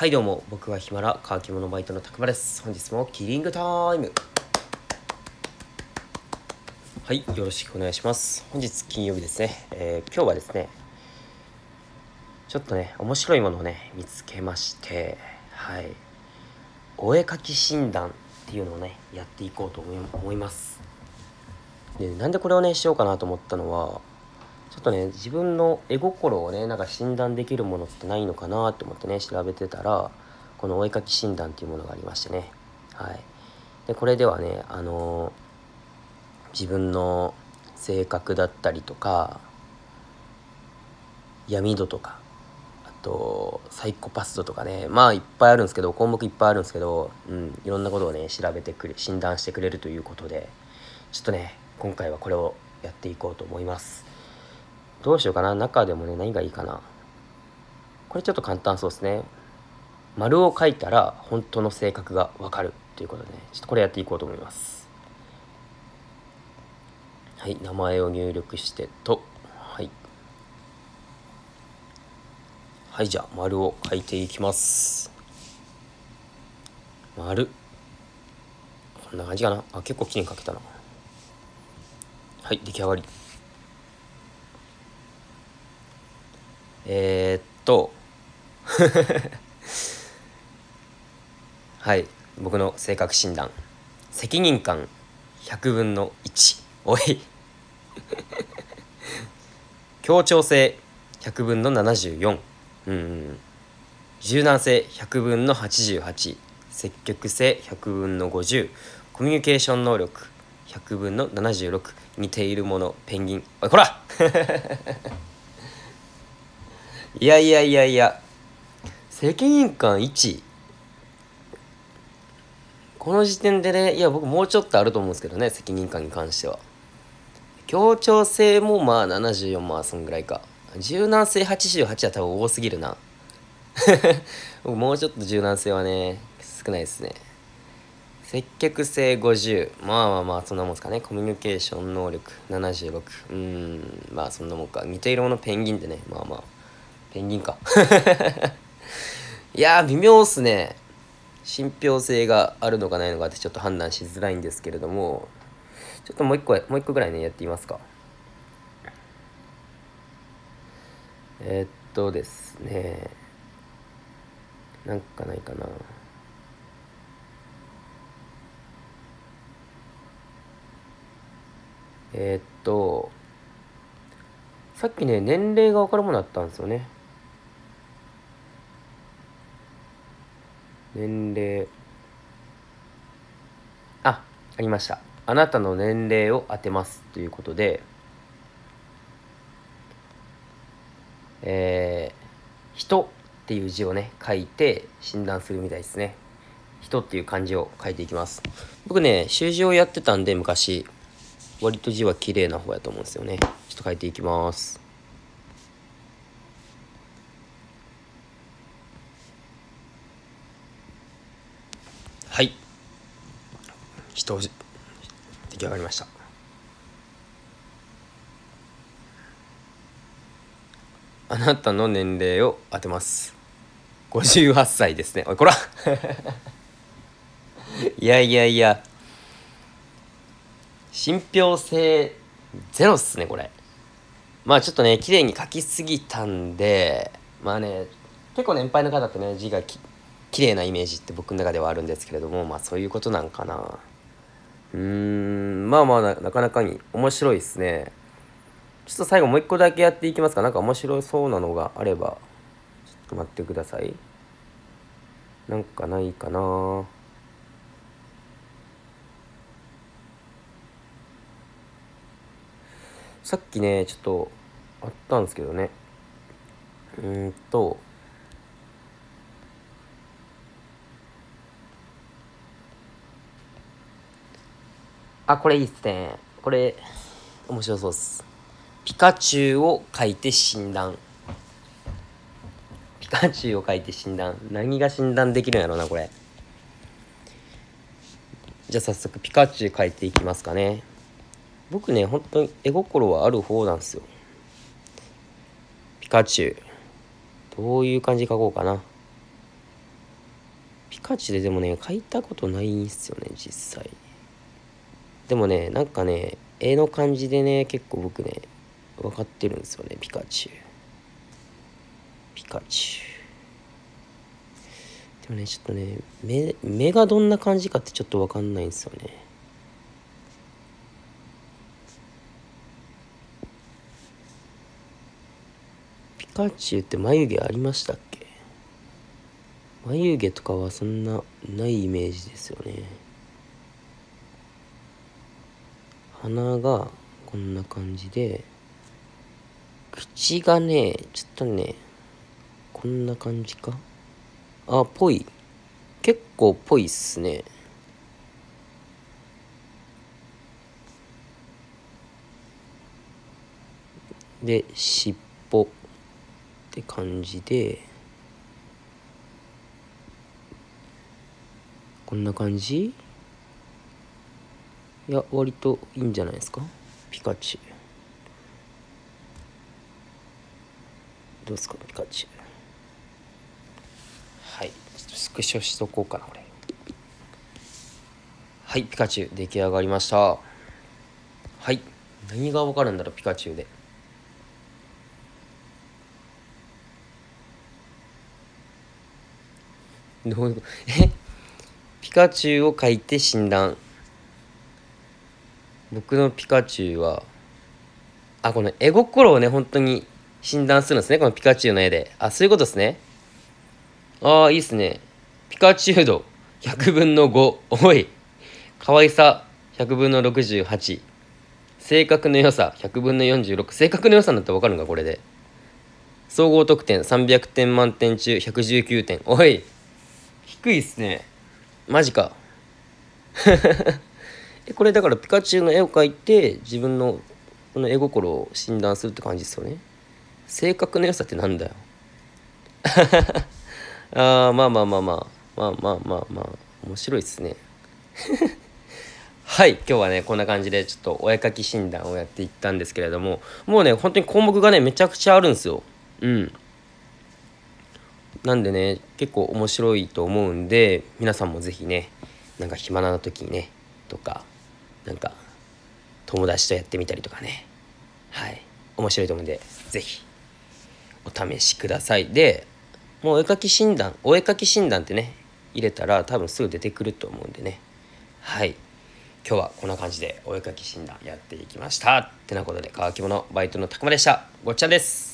はいどうも僕はヒマラ乾き物バイトのたくまです。本日もキリングタイム。はいよろしくお願いします。本日金曜日ですね、えー、今日はですねちょっとね面白いものをね見つけましてはい。お絵かき診断っていうのをねやっていこうと思います。でなんでこれをねしようかなと思ったのはっとね自分の絵心をねなんか診断できるものってないのかなって思ってね調べてたらこのお絵かき診断っていうものがありましてね。はい。でこれではねあのー、自分の性格だったりとか闇度とかあとサイコパス度とかねまあいっぱいあるんですけど項目いっぱいあるんですけど、うん、いろんなことをね調べてくれ診断してくれるということでちょっとね今回はこれをやっていこうと思います。どうしようかな。中でもね何がいいかな。これちょっと簡単そうですね。丸を書いたら本当の性格がわかる。ということでね。ちょっとこれやっていこうと思います。はい。名前を入力してと。はい。はいじゃあ丸を書いていきます。丸。こんな感じかな。あ結構きれいに書けたな。はい出来上がり。えー、っと。はい。僕の性格診断。責任感。100分の1おい。協調性。100分の74うん、うん、柔軟性。100分の88積極性。100分の50コミュニケーション能力。100分の76似ているもの。ペンギン。おいこら。いやいやいやいや責任感1この時点でねいや僕もうちょっとあると思うんですけどね責任感に関しては。協調性もまあ74まあそんぐらいか。柔軟性88は多分多すぎるな。もうちょっと柔軟性はね少ないですね。積極性50まあまあまあそんなもんすかね。コミュニケーション能力76うんまあそんなもんか。似ているものペンギンってねまあまあ。ペンギンか。いやー微妙っすね。信憑性があるのかないのかってちょっと判断しづらいんですけれどもちょっともう一個もう一個ぐらいねやってみますか。えー、っとですね。なんかないかな。えー、っとさっきね年齢が分かるものあったんですよね。年齢。あありました。あなたの年齢を当てますということで。えー、人っていう字をね書いて診断するみたいですね。人っていう漢字を書いていきます。僕ね習字をやってたんで昔。割と字は綺麗な方やと思うんですよね。ちょっと書いていきます。はい。人出来上がりました。あなたの年齢を当てます。58歳ですね。おいこら。いやいやいや。信憑性ゼロっすねこれ。まあちょっとね綺麗に書きすぎたんでまあね結構年配の方ってね字がき綺麗なイメージって僕の中ではあるんですけれどもまあそういうことなんかな。うーんまあまあなかなかに面白いですね。ちょっと最後もう一個だけやっていきますか。なんか面白そうなのがあればちょっと待ってください。なんかないかな。さっきねちょっとあったんですけどね。うんとあこれいいっすね。これ面白そうっす。ピカチュウを書いて診断。ピカチュウを書いて診断。何が診断できるんやろうなこれ。じゃあ早速ピカチュウ書いていきますかね。僕ね本当に絵心はある方なんですよ。ピカチュウ。どういう感じ書こうかな。ピカチュウででもね描いたことないんすよね実際。でもねなんかね絵の感じでね結構僕ね分かってるんですよねピカチュウ。ピカチュウ。でもねちょっとね目目がどんな感じかってちょっと分かんないんですよね。ピカチュウって眉毛ありましたっけ？眉毛とかはそんなないイメージですよね。鼻がこんな感じで口がねちょっとねこんな感じか？あぽい。結構ぽいっすね。で尻尾って感じでこんな感じ？いや割といいんじゃないですか？ピカチュウ。どうですか？ピカチュウ。はい。ちょっとスクショしとこうかなこれはいピカチュウ。出来上がりました。はい。何がわかるんだろうピカチュウで。どういうこと？え？ピカチュウを描いて診断僕のピカチュウはあこの絵心をね本当に診断するんですね。このピカチュウの絵で。あそういうことですね。ああいいっすね。ピカチュウ度100分の5おい。可愛さ100分の68性格の良さ100分の46性格の良さなんて分かるのかこれで。総合得点300点満点中119点。おい。低いっすね。マジか。これだからピカチュウの絵を描いて自分のこの絵心を診断するって感じですよね。性格の良さってなんだよ。ああまあまあまあまあ。まあまあまあまあ。面白いっすね。はい今日はねこんな感じでちょっとお絵描き診断をやっていったんですけれどももうね本当に項目がねめちゃくちゃあるんですよ。うん。なんでね結構面白いと思うんで皆さんも是非ねなんか暇な時にねとかなんか友達とやってみたりとかね。はい。面白いと思うんで是非お試しください。でもうお絵描き診断お絵描き診断ってね入れたら多分すぐ出てくると思うんでね。はい。今日はこんな感じでお絵描き診断やっていきました。ってなことで乾き物バイトのたくまでした。ごっちゃんです。